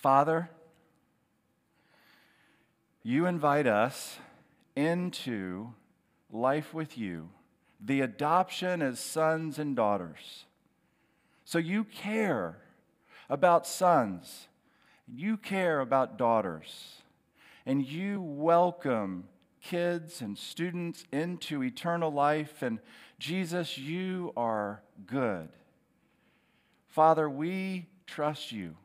Father, you invite us into life with you, the adoption as sons and daughters. So you care about sons, you care about daughters, and you welcome kids and students into eternal life. And Jesus, you are good. Father, we trust you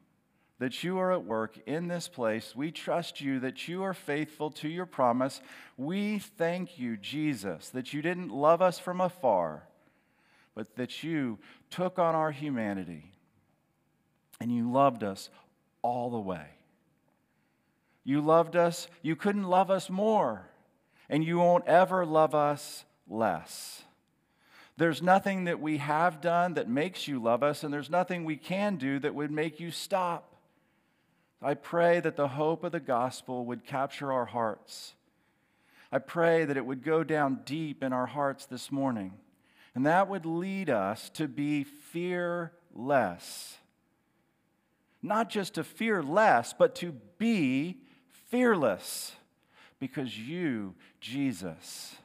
that you are at work in this place. We trust you that you are faithful to your promise. We thank you, Jesus, that you didn't love us from afar, but that you took on our humanity and you loved us all the way. You loved us, you couldn't love us more, and you won't ever love us less. There's nothing that we have done that makes you love us, and there's nothing we can do that would make you stop. I pray that the hope of the gospel would capture our hearts. I pray that it would go down deep in our hearts this morning, and that would lead us to be fearless. Not just to fear less, but to be fearless, because you, Jesus,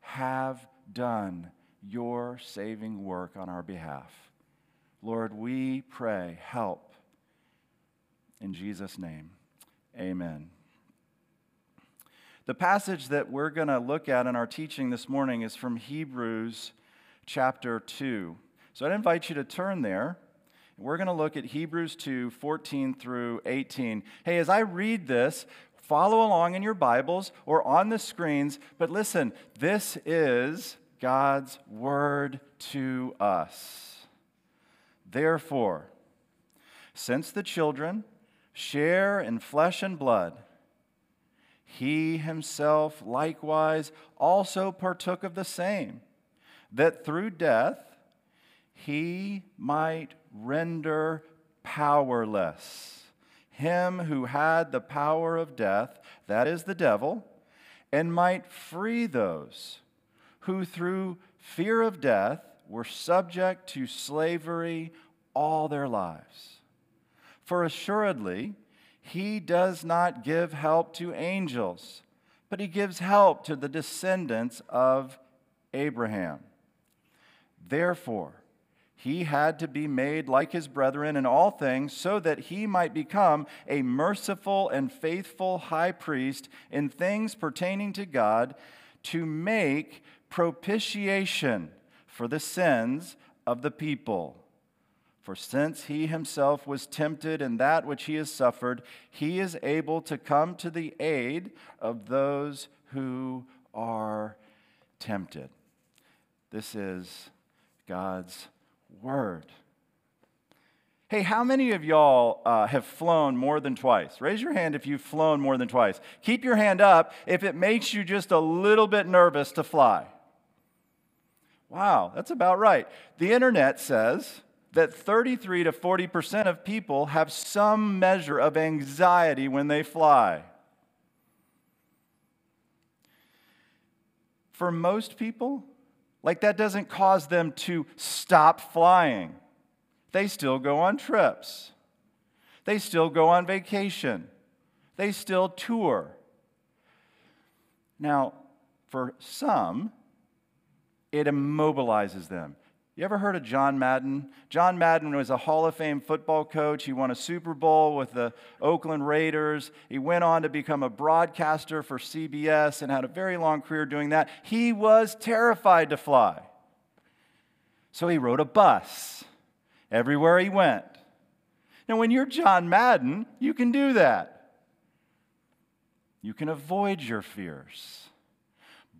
have done your saving work on our behalf. Lord, we pray, help in Jesus' name, amen. The passage that we're going to look at in our teaching this morning is from Hebrews chapter 2. So I'd invite you to turn there. We're going to look at Hebrews 2 14 through 18. Hey, as I read this, follow along in your Bibles or on the screens. But listen, this is God's word to us. Therefore, since the children share in flesh and blood, he himself likewise also partook of the same, that through death he might render powerless him who had the power of death, that is the devil, and might free those who through fear of death were subject to slavery all their lives. For assuredly, he does not give help to angels, but he gives help to the descendants of Abraham. Therefore, he had to be made like his brethren in all things, so that he might become a merciful and faithful high priest in things pertaining to God, to make propitiation for the sins of the people. For since he himself was tempted in that which he has suffered, he is able to come to the aid of those who are tempted. This is God's word. Hey, how many of y'all uh, have flown more than twice? Raise your hand if you've flown more than twice. Keep your hand up if it makes you just a little bit nervous to fly. Wow, that's about right. The internet says that 33 to 40% of people have some measure of anxiety when they fly. For most people, like that doesn't cause them to stop flying. They still go on trips. They still go on vacation. They still tour. Now, for some, it immobilizes them. You ever heard of John Madden? John Madden was a Hall of Fame football coach. He won a Super Bowl with the Oakland Raiders. He went on to become a broadcaster for CBS and had a very long career doing that. He was terrified to fly. So he rode a bus everywhere he went. Now, when you're John Madden, you can do that. You can avoid your fears.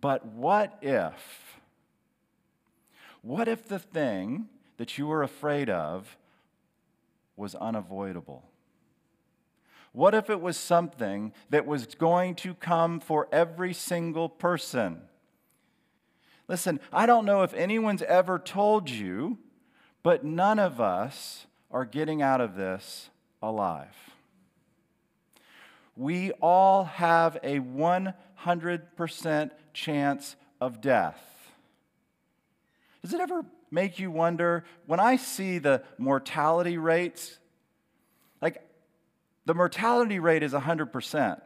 But what if what if the thing that you were afraid of was unavoidable? What if it was something that was going to come for every single person? Listen, I don't know if anyone's ever told you, but none of us are getting out of this alive. We all have a 100% chance of death. Does it ever make you wonder when I see the mortality rates? Like, the mortality rate is 100%.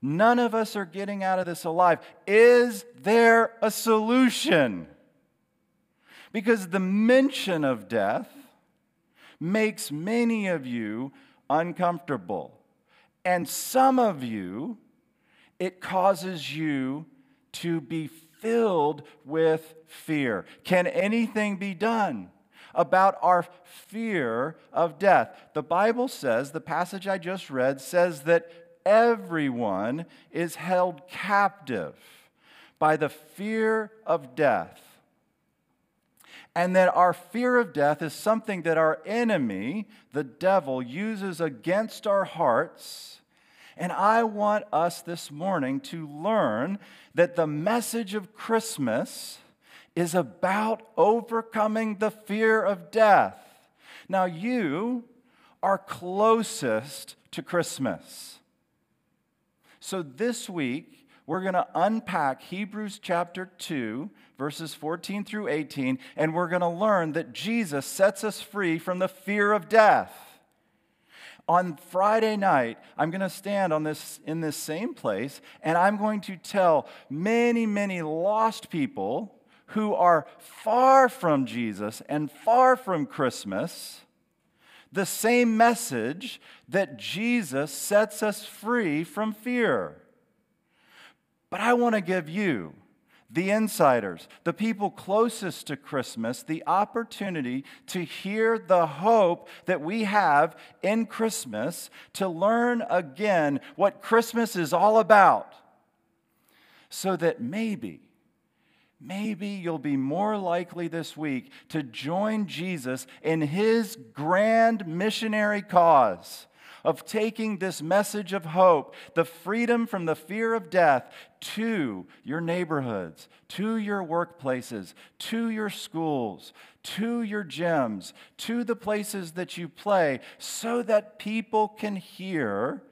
None of us are getting out of this alive. Is there a solution? Because the mention of death makes many of you uncomfortable. And some of you, it causes you to be filled with fear. Can anything be done? about our fear of death. The Bible says, the passage I just read says that everyone is held captive by the fear of death. And that our fear of death is something that our enemy, the devil, uses against our hearts. And I want us this morning to learn that the message of Christmas is about overcoming the fear of death. Now, you are closest to Christmas. So this week, we're going to unpack Hebrews chapter 2, verses 14 through 18, and we're going to learn that Jesus sets us free from the fear of death. On Friday night, I'm going to stand on this, in this same place, and I'm going to tell many, many lost people who are far from Jesus and far from Christmas the same message that Jesus sets us free from fear. But I want to give you, the insiders, the people closest to Christmas, the opportunity to hear the hope that we have in Christmas, to learn again what Christmas is all about, so that maybe maybe you'll be more likely this week to join Jesus in his grand missionary cause of taking this message of hope, the freedom from the fear of death, to your neighborhoods, to your workplaces, to your schools, to your gyms, to the places that you play, so that people can hear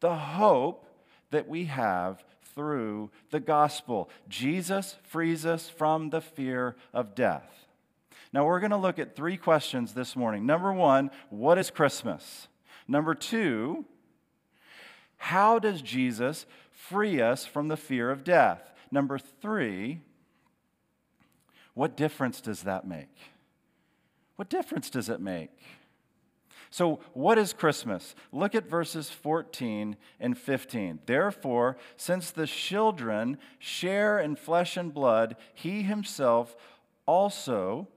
the hope that we have through the gospel. Jesus frees us from the fear of death. Now, we're going to look at three questions this morning. Number one, what is Christmas? Number two, how does Jesus free us from the fear of death? Number three, what difference does that make? What difference does it make? So, what is Christmas? Look at verses 14 and 15. Therefore, since the children share in flesh and blood, he himself also.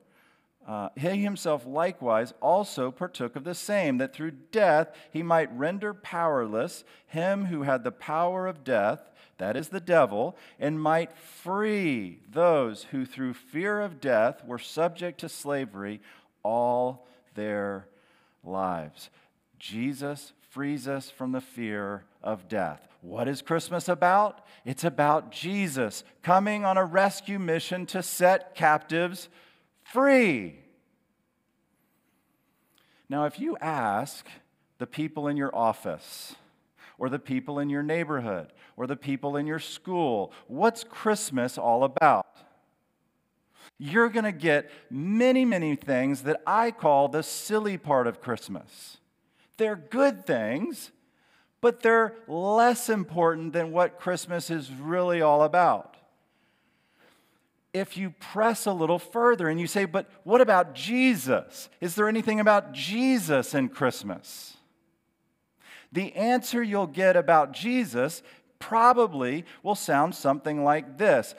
Uh, he himself likewise also partook of the same, that through death he might render powerless him who had the power of death, that is the devil, and might free those who through fear of death were subject to slavery all their lives. Jesus frees us from the fear of death. What is Christmas about? It's about Jesus coming on a rescue mission to set captives free. Now, if you ask the people in your office, or the people in your neighborhood, or the people in your school, what's Christmas all about? you're going to get many, many things that I call the silly part of Christmas. They're good things, but they're less important than what Christmas is really all about. If you press a little further and you say, but what about Jesus? Is there anything about Jesus in Christmas? The answer you'll get about Jesus probably will sound something like this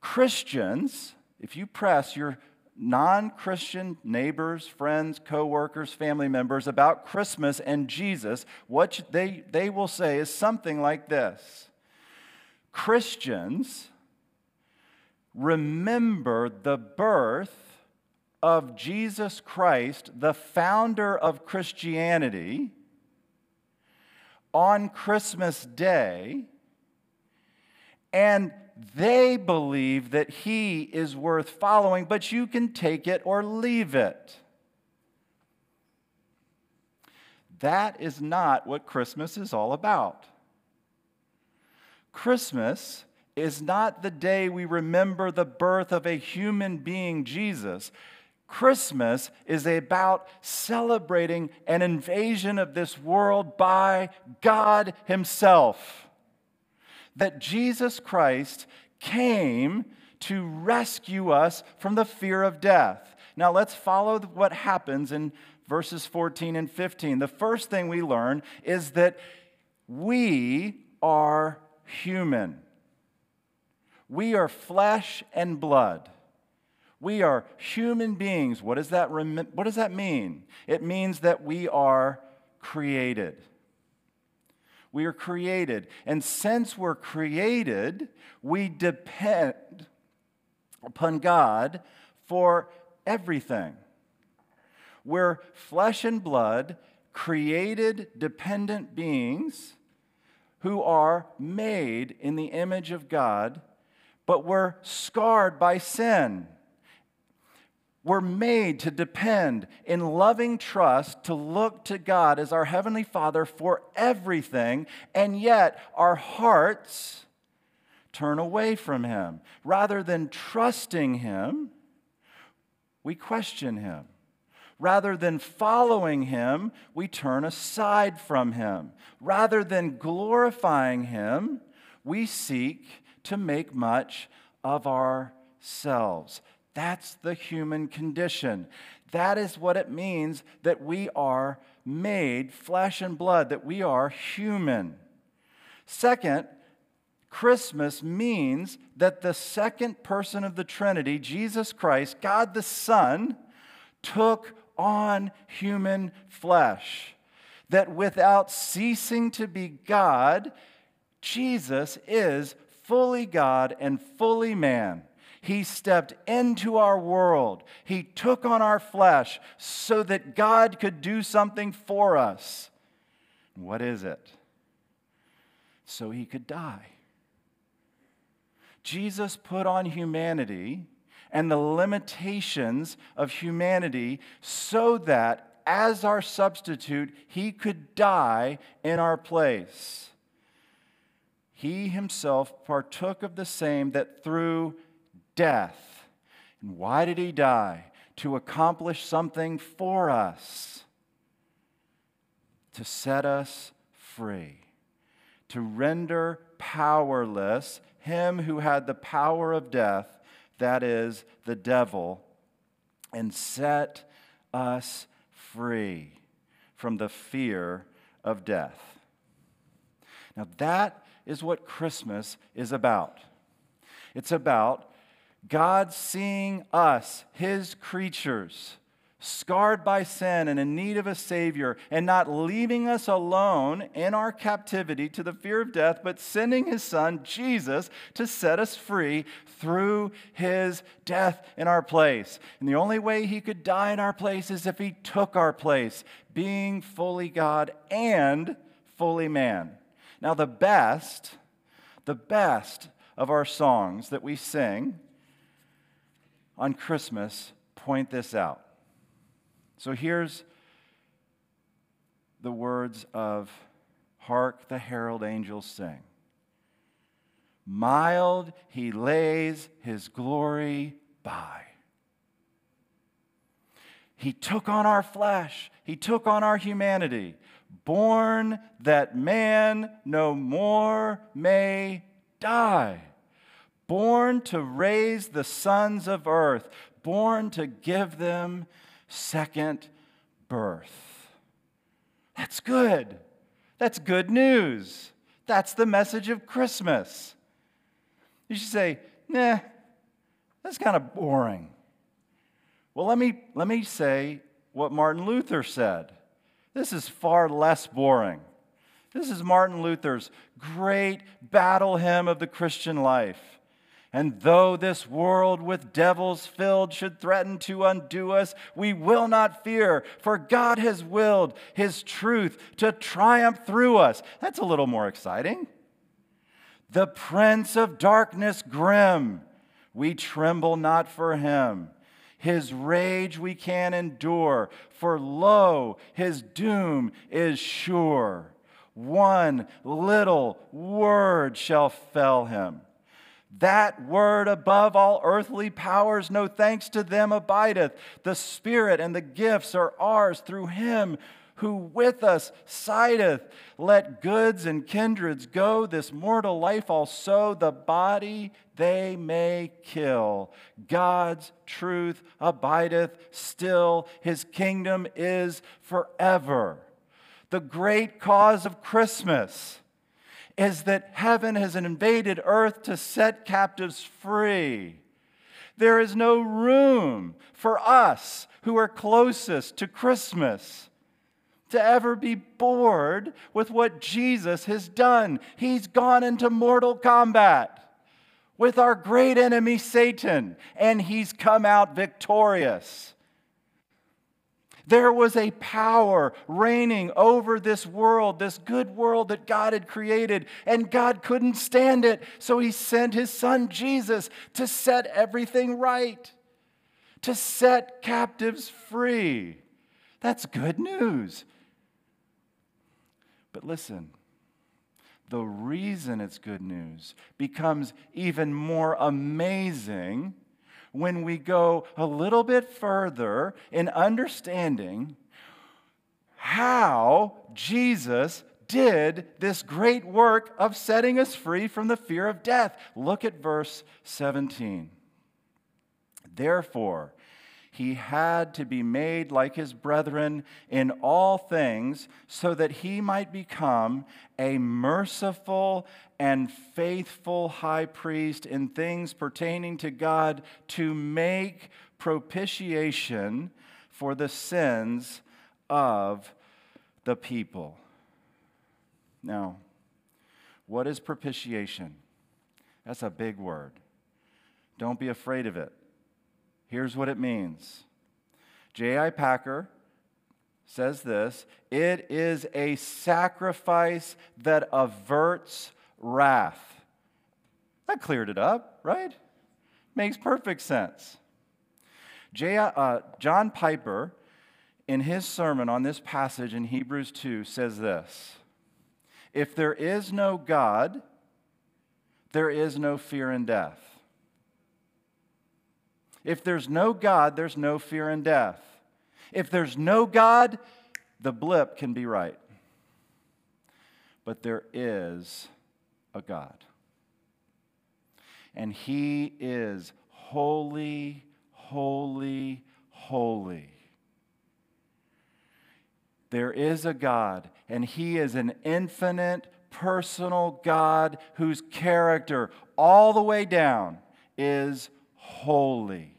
Christians if you press your non Christian neighbors, friends, co workers, family members about Christmas and Jesus, what they, they will say is something like this Christians remember the birth of Jesus Christ, the founder of Christianity, on Christmas Day, and they believe that he is worth following, but you can take it or leave it. That is not what Christmas is all about. Christmas is not the day we remember the birth of a human being, Jesus. Christmas is about celebrating an invasion of this world by God Himself. That Jesus Christ came to rescue us from the fear of death. Now, let's follow what happens in verses 14 and 15. The first thing we learn is that we are human. We are flesh and blood. We are human beings. What does that, rem- what does that mean? It means that we are created. We are created. And since we're created, we depend upon God for everything. We're flesh and blood, created, dependent beings who are made in the image of God, but we're scarred by sin. We're made to depend in loving trust to look to God as our Heavenly Father for everything, and yet our hearts turn away from Him. Rather than trusting Him, we question Him. Rather than following Him, we turn aside from Him. Rather than glorifying Him, we seek to make much of ourselves. That's the human condition. That is what it means that we are made flesh and blood, that we are human. Second, Christmas means that the second person of the Trinity, Jesus Christ, God the Son, took on human flesh. That without ceasing to be God, Jesus is fully God and fully man. He stepped into our world. He took on our flesh so that God could do something for us. What is it? So he could die. Jesus put on humanity and the limitations of humanity so that as our substitute, he could die in our place. He himself partook of the same that through death. And why did he die? To accomplish something for us, to set us free, to render powerless him who had the power of death, that is, the devil, and set us free from the fear of death. Now, that is what Christmas is about. It's about God seeing us, his creatures, scarred by sin and in need of a Savior, and not leaving us alone in our captivity to the fear of death, but sending His Son, Jesus, to set us free through His death in our place. And the only way He could die in our place is if He took our place, being fully God and fully man. Now, the best, the best of our songs that we sing on Christmas point this out. So here's the words of Hark the Herald Angels Sing. Mild he lays his glory by. He took on our flesh, he took on our humanity, born that man no more may die born to raise the sons of earth, born to give them second birth. That's good. That's good news. That's the message of Christmas. You should say, nah, that's kind of boring. Well, let me, let me say what Martin Luther said. This is far less boring. This is Martin Luther's great battle hymn of the Christian life. And though this world with devils filled should threaten to undo us, we will not fear, for God has willed his truth to triumph through us. That's a little more exciting. The prince of darkness grim, we tremble not for him. His rage we can endure, for lo, his doom is sure. One little word shall fell him That word above all earthly powers, no thanks to them abideth. The Spirit and the gifts are ours through him who with us sideth. Let goods and kindreds go, this mortal life also, the body they may kill. God's truth abideth still, his kingdom is forever. The great cause of Christmas is that heaven has invaded earth to set captives free. There is no room for us who are closest to Christmas to ever be bored with what Jesus has done. He's gone into mortal combat with our great enemy Satan, and he's come out victorious. There was a power reigning over this world, this good world that God had created, and God couldn't stand it. So he sent his son Jesus to set everything right, to set captives free. That's good news. But listen, the reason it's good news becomes even more amazing when we go a little bit further in understanding how Jesus did this great work of setting us free from the fear of death. Look at verse 17. Therefore, he had to be made like his brethren in all things, so that he might become a merciful and faithful high priest in things pertaining to God to make propitiation for the sins of the people. Now, what is propitiation? That's a big word. Don't be afraid of it. Here's what it means J.I. Packer says this it is a sacrifice that averts wrath. That cleared it up, right? Makes perfect sense. J, uh, John Piper, in his sermon on this passage in Hebrews 2, says this If there is no God, there is no fear in death. If there's no God, there's no fear in death. If there's no God, the blip can be right. But there is a God. And He is holy, holy, holy. There is a God, and He is an infinite, personal God whose character, all the way down, is holy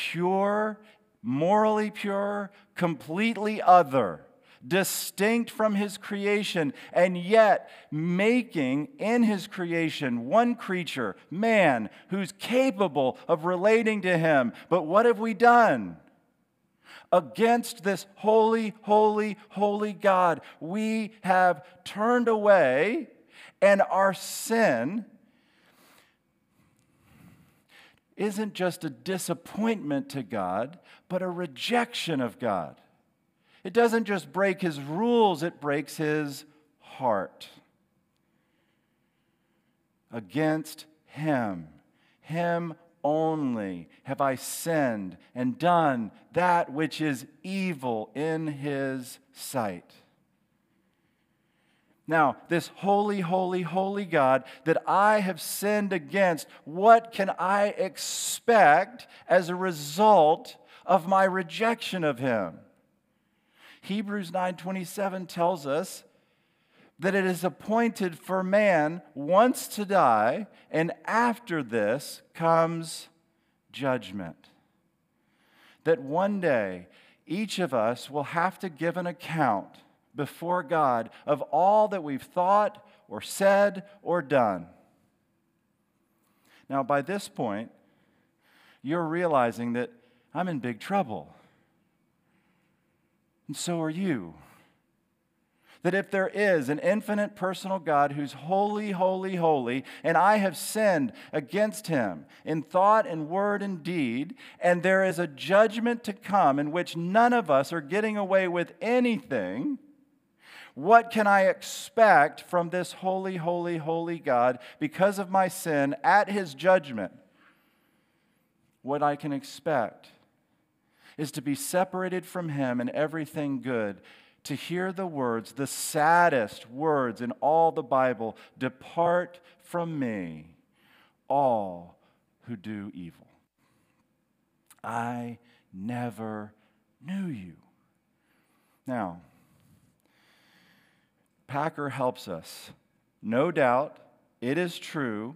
pure, morally pure, completely other, distinct from his creation, and yet making in his creation one creature, man, who's capable of relating to him. But what have we done? Against this holy, holy, holy God, we have turned away, and our sin isn't just a disappointment to God, but a rejection of God. It doesn't just break his rules, it breaks his heart. Against him, him only, have I sinned and done that which is evil in his sight. Now, this holy, holy, holy God that I have sinned against, what can I expect as a result of my rejection of him? Hebrews 9:27 tells us that it is appointed for man once to die, and after this comes judgment. That one day each of us will have to give an account before God of all that we've thought or said or done. Now, by this point, you're realizing that I'm in big trouble. And so are you. That if there is an infinite personal God who's holy, holy, holy, and I have sinned against him in thought and word and deed, and there is a judgment to come in which none of us are getting away with anything What can I expect from this holy, holy, holy God because of my sin at his judgment? What I can expect is to be separated from him and everything good, to hear the words, the saddest words in all the Bible Depart from me, all who do evil. I never knew you. Now, Packer helps us. No doubt, it is true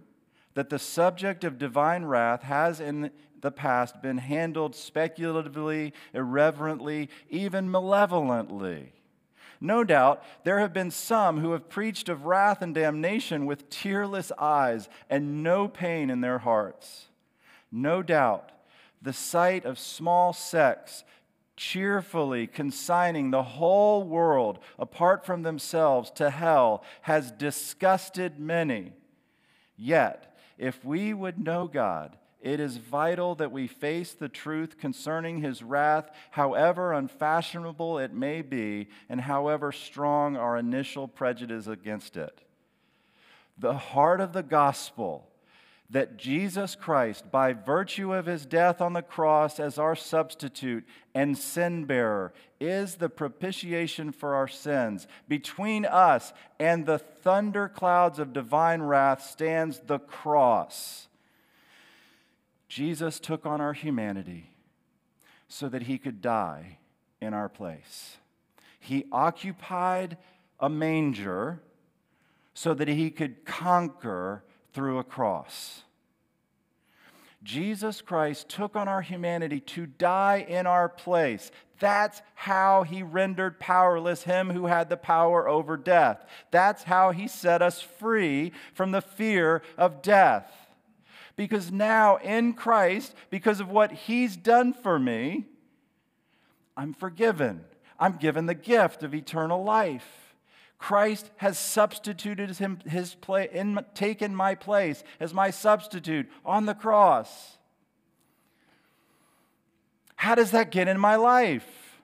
that the subject of divine wrath has in the past been handled speculatively, irreverently, even malevolently. No doubt, there have been some who have preached of wrath and damnation with tearless eyes and no pain in their hearts. No doubt, the sight of small sects cheerfully consigning the whole world apart from themselves to hell has disgusted many. Yet, if we would know God, it is vital that we face the truth concerning his wrath, however unfashionable it may be, and however strong our initial prejudice against it. The heart of the gospel that Jesus Christ, by virtue of his death on the cross as our substitute and sin bearer, is the propitiation for our sins. Between us and the thunder clouds of divine wrath stands the cross. Jesus took on our humanity so that he could die in our place. He occupied a manger so that he could conquer through a cross. Jesus Christ took on our humanity to die in our place. That's how he rendered powerless him who had the power over death. That's how he set us free from the fear of death. Because now in Christ, because of what he's done for me, I'm forgiven. I'm given the gift of eternal life. Christ has substituted him, his place, taken my place as my substitute on the cross. How does that get in my life?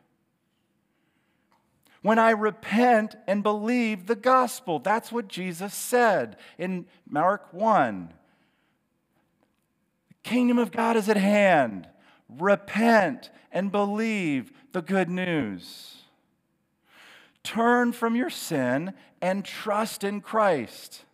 When I repent and believe the gospel. That's what Jesus said in Mark 1. The kingdom of God is at hand. Repent and believe the good news. Turn from your sin and trust in Christ.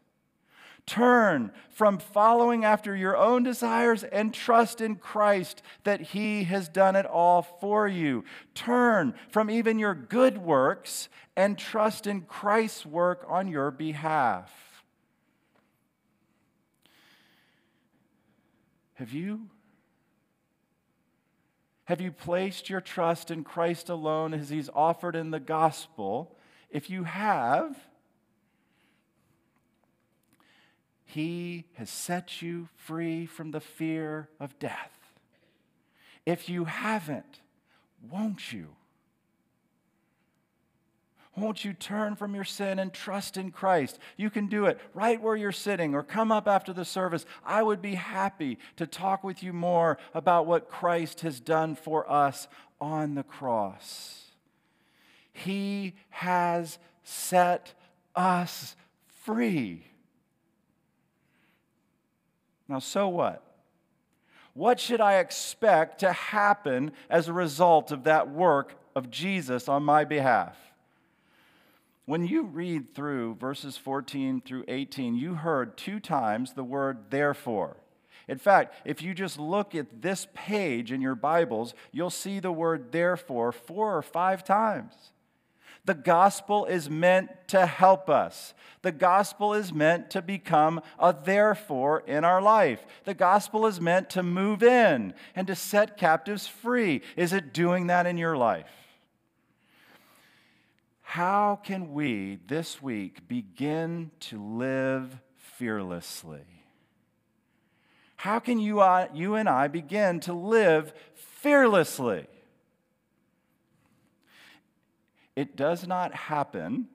Turn from following after your own desires and trust in Christ that He has done it all for you. Turn from even your good works and trust in Christ's work on your behalf. Have you have you placed your trust in Christ alone as He's offered in the gospel? If you have, He has set you free from the fear of death. If you haven't, won't you? Won't you turn from your sin and trust in Christ? You can do it right where you're sitting or come up after the service. I would be happy to talk with you more about what Christ has done for us on the cross. He has set us free. Now, so what? What should I expect to happen as a result of that work of Jesus on my behalf? When you read through verses 14 through 18, you heard two times the word therefore. In fact, if you just look at this page in your Bibles, you'll see the word therefore four or five times. The gospel is meant to help us. The gospel is meant to become a therefore in our life. The gospel is meant to move in and to set captives free. Is it doing that in your life? How can we this week begin to live fearlessly? How can you, uh, you and I begin to live fearlessly? It does not happen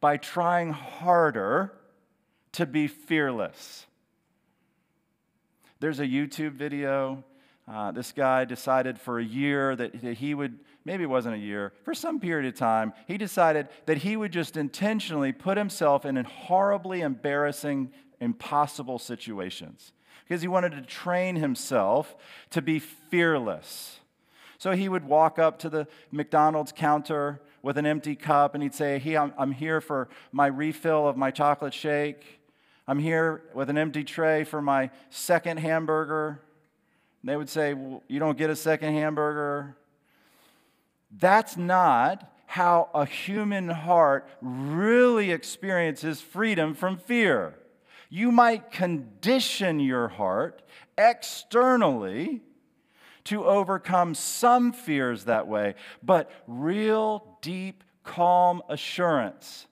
by trying harder to be fearless. There's a YouTube video Uh, this guy decided for a year that he would, maybe it wasn't a year, for some period of time, he decided that he would just intentionally put himself in horribly embarrassing, impossible situations because he wanted to train himself to be fearless. So he would walk up to the McDonald's counter with an empty cup and he'd say, Hey, I'm, I'm here for my refill of my chocolate shake. I'm here with an empty tray for my second hamburger. And they would say, well, You don't get a second hamburger. That's not how a human heart really experiences freedom from fear. You might condition your heart externally to overcome some fears that way, but real, deep, calm assurance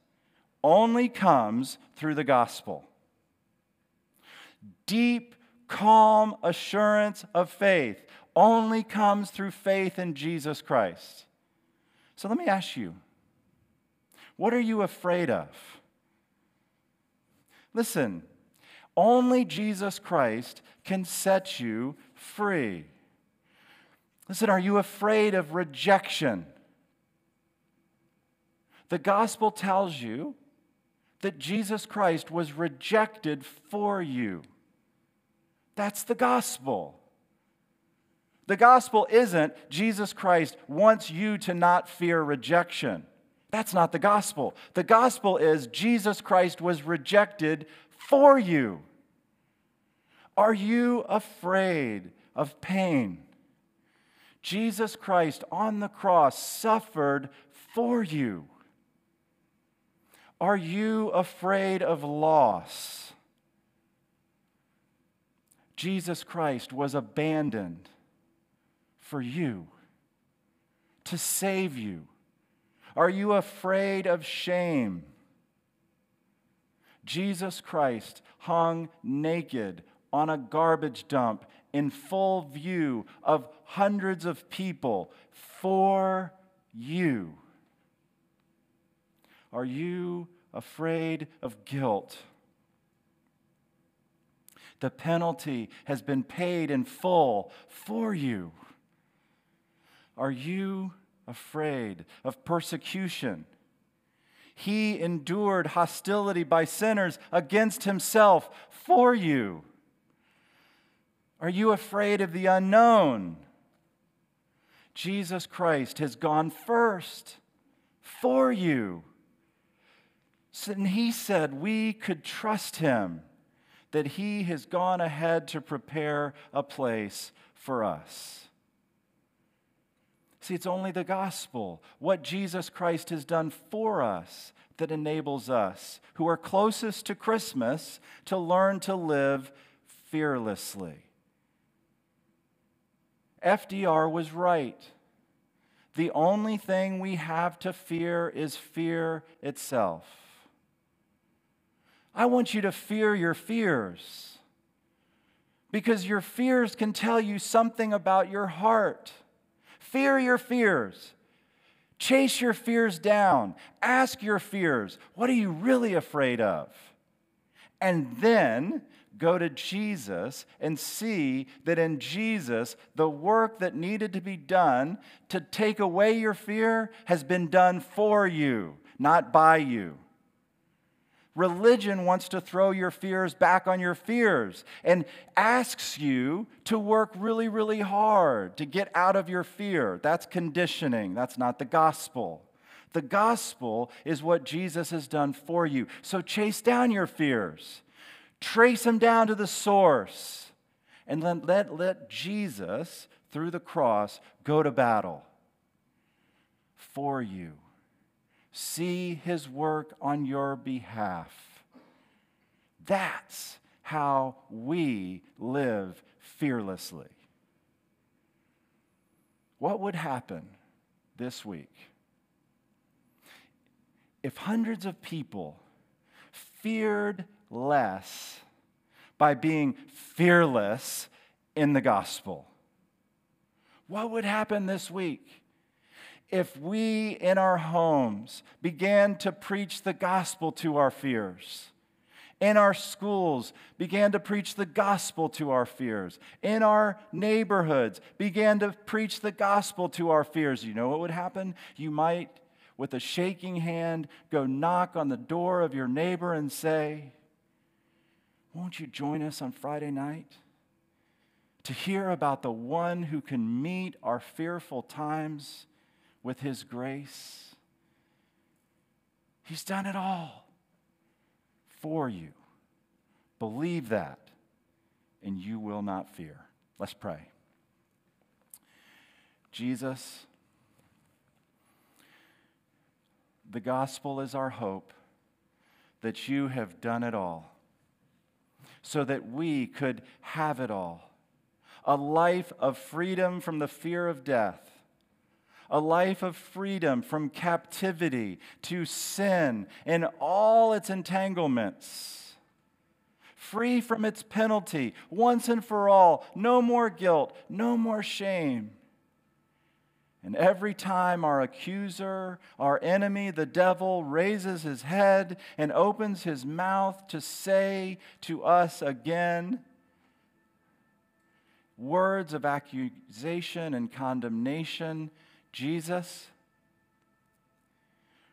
only comes through the gospel. Deep, calm assurance of faith only comes through faith in Jesus Christ. So let me ask you what are you afraid of? Listen, only Jesus Christ can set you free. Listen, are you afraid of rejection? The gospel tells you that Jesus Christ was rejected for you. That's the gospel. The gospel isn't Jesus Christ wants you to not fear rejection. That's not the gospel. The gospel is Jesus Christ was rejected for you. Are you afraid of pain? Jesus Christ on the cross suffered for you. Are you afraid of loss? Jesus Christ was abandoned for you to save you. Are you afraid of shame? Jesus Christ hung naked on a garbage dump in full view of hundreds of people for you. Are you afraid of guilt? The penalty has been paid in full for you. Are you afraid of persecution? He endured hostility by sinners against himself for you. Are you afraid of the unknown? Jesus Christ has gone first for you. And he said we could trust him, that he has gone ahead to prepare a place for us. See, it's only the gospel, what Jesus Christ has done for us, that enables us, who are closest to Christmas, to learn to live fearlessly. FDR was right. The only thing we have to fear is fear itself. I want you to fear your fears because your fears can tell you something about your heart. Fear your fears. Chase your fears down. Ask your fears, what are you really afraid of? And then go to Jesus and see that in Jesus, the work that needed to be done to take away your fear has been done for you, not by you. Religion wants to throw your fears back on your fears and asks you to work really, really hard to get out of your fear. That's conditioning, that's not the gospel. The gospel is what Jesus has done for you. So chase down your fears trace them down to the source, and let, let, let Jesus, through the cross, go to battle for you. See his work on your behalf. That's how we live fearlessly. What would happen this week if hundreds of people feared less by being fearless in the gospel. What would happen this week if we in our homes began to preach the gospel to our fears in our schools, began to preach the gospel to our fears. In our neighborhoods, began to preach the gospel to our fears. You know what would happen? You might, with a shaking hand, go knock on the door of your neighbor and say, Won't you join us on Friday night? To hear about the one who can meet our fearful times with his grace. He's done it all for you. Believe that, and you will not fear. Let's pray. Jesus, the gospel is our hope that you have done it all so that we could have it all a life of freedom from the fear of death a life of freedom from captivity to sin and all its entanglements, free from its penalty once and for all, no more guilt, no more shame. And every time our accuser, our enemy, the devil, raises his head and opens his mouth to say to us again, words of accusation and condemnation, Jesus,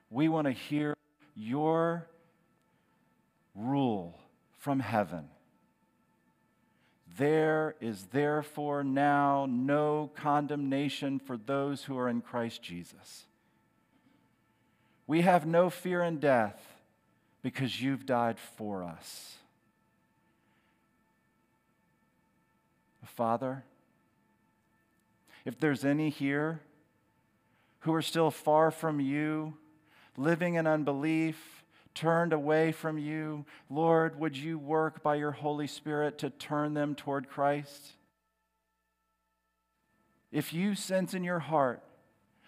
we want to hear your rule from heaven. There is therefore now no condemnation for those who are in Christ Jesus. We have no fear in death because you've died for us. Father, if there's any here who are still far from you, living in unbelief, turned away from you, Lord, would you work by your Holy Spirit to turn them toward Christ? If you sense in your heart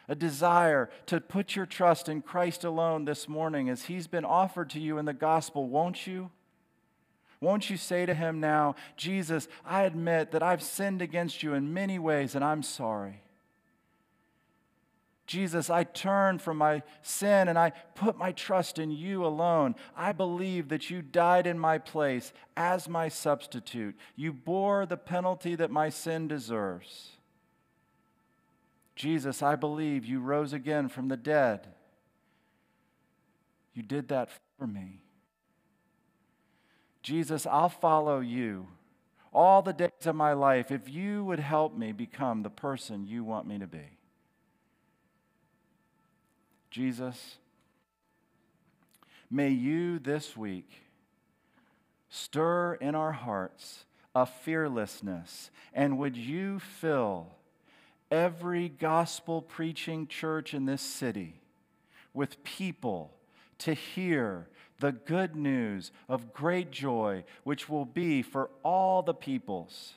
a desire to put your trust in Christ alone this morning as he's been offered to you in the gospel, won't you? Won't you say to him now, Jesus, I admit that I've sinned against you in many ways and I'm sorry. Jesus, I turn from my sin and I put my trust in you alone. I believe that you died in my place as my substitute. You bore the penalty that my sin deserves. Jesus, I believe you rose again from the dead. You did that for me. Jesus, I'll follow you all the days of my life if you would help me become the person you want me to be. Jesus, may you this week stir in our hearts a fearlessness, and would you fill every gospel preaching church in this city with people to hear the good news of great joy, which will be for all the peoples,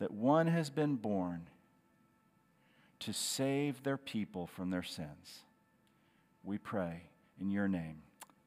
that one has been born to save their people from their sins. We pray in your name.